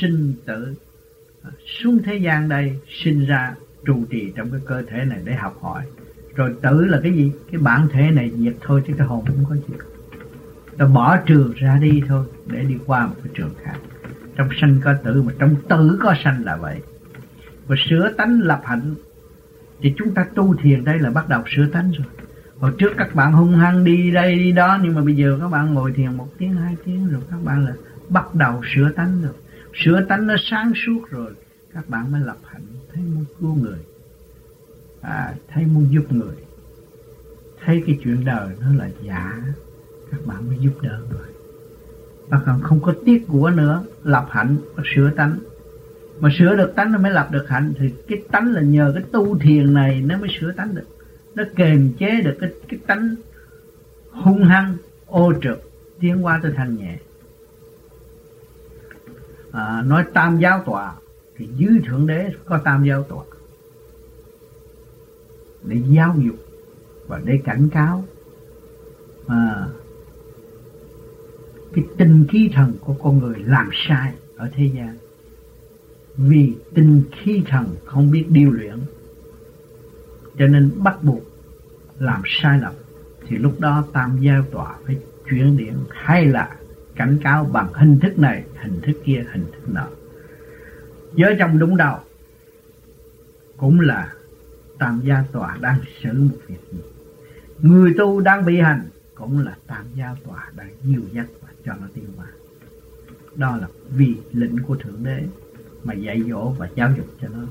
sinh tử. À, xuống thế gian đây sinh ra trụ trì trong cái cơ thể này để học hỏi. Rồi tử là cái gì? Cái bản thể này diệt thôi chứ cái hồn không có gì ta bỏ trường ra đi thôi để đi qua một cái trường khác. Trong sanh có tử mà trong tử có sanh là vậy. Và sửa tánh lập hạnh. Thì chúng ta tu thiền đây là bắt đầu sửa tánh rồi. Hồi trước các bạn hung hăng đi đây đi đó, nhưng mà bây giờ các bạn ngồi thiền một tiếng, hai tiếng rồi các bạn là bắt đầu sửa tánh rồi sửa tánh nó sáng suốt rồi các bạn mới lập hạnh. Thấy muốn cứu người. À, thấy muốn giúp người. Thấy cái chuyện đời nó là giả các bạn mới giúp đỡ người. Và còn không có tiếc của nữa lập hạnh và sửa tánh. Mà sửa được tánh nó mới lập được hạnh thì cái tánh là nhờ cái tu thiền này nó mới sửa tánh được. Nó kềm chế được cái cái tánh hung hăng ô trực tiến qua tới thanh nhẹ à, nói tam giáo tòa thì dưới thượng đế có tam giáo tòa. Để giáo dục và để cảnh cáo. À, cái tinh khí thần của con người làm sai ở thế gian. Vì tinh khí thần không biết điều luyện cho nên bắt buộc làm sai lầm. Thì lúc đó tam giao tọa phải chuyển điện hay là cảnh cáo bằng hình thức này, hình thức kia, hình thức nọ. Giới trong đúng đầu cũng là tam gia tòa đang xử một việc gì. Người tu đang bị hành cũng là tam gia tòa đang nhiều dắt và cho nó tiêu hóa. Đó là vì lệnh của thượng đế mà dạy dỗ và giáo dục cho nó.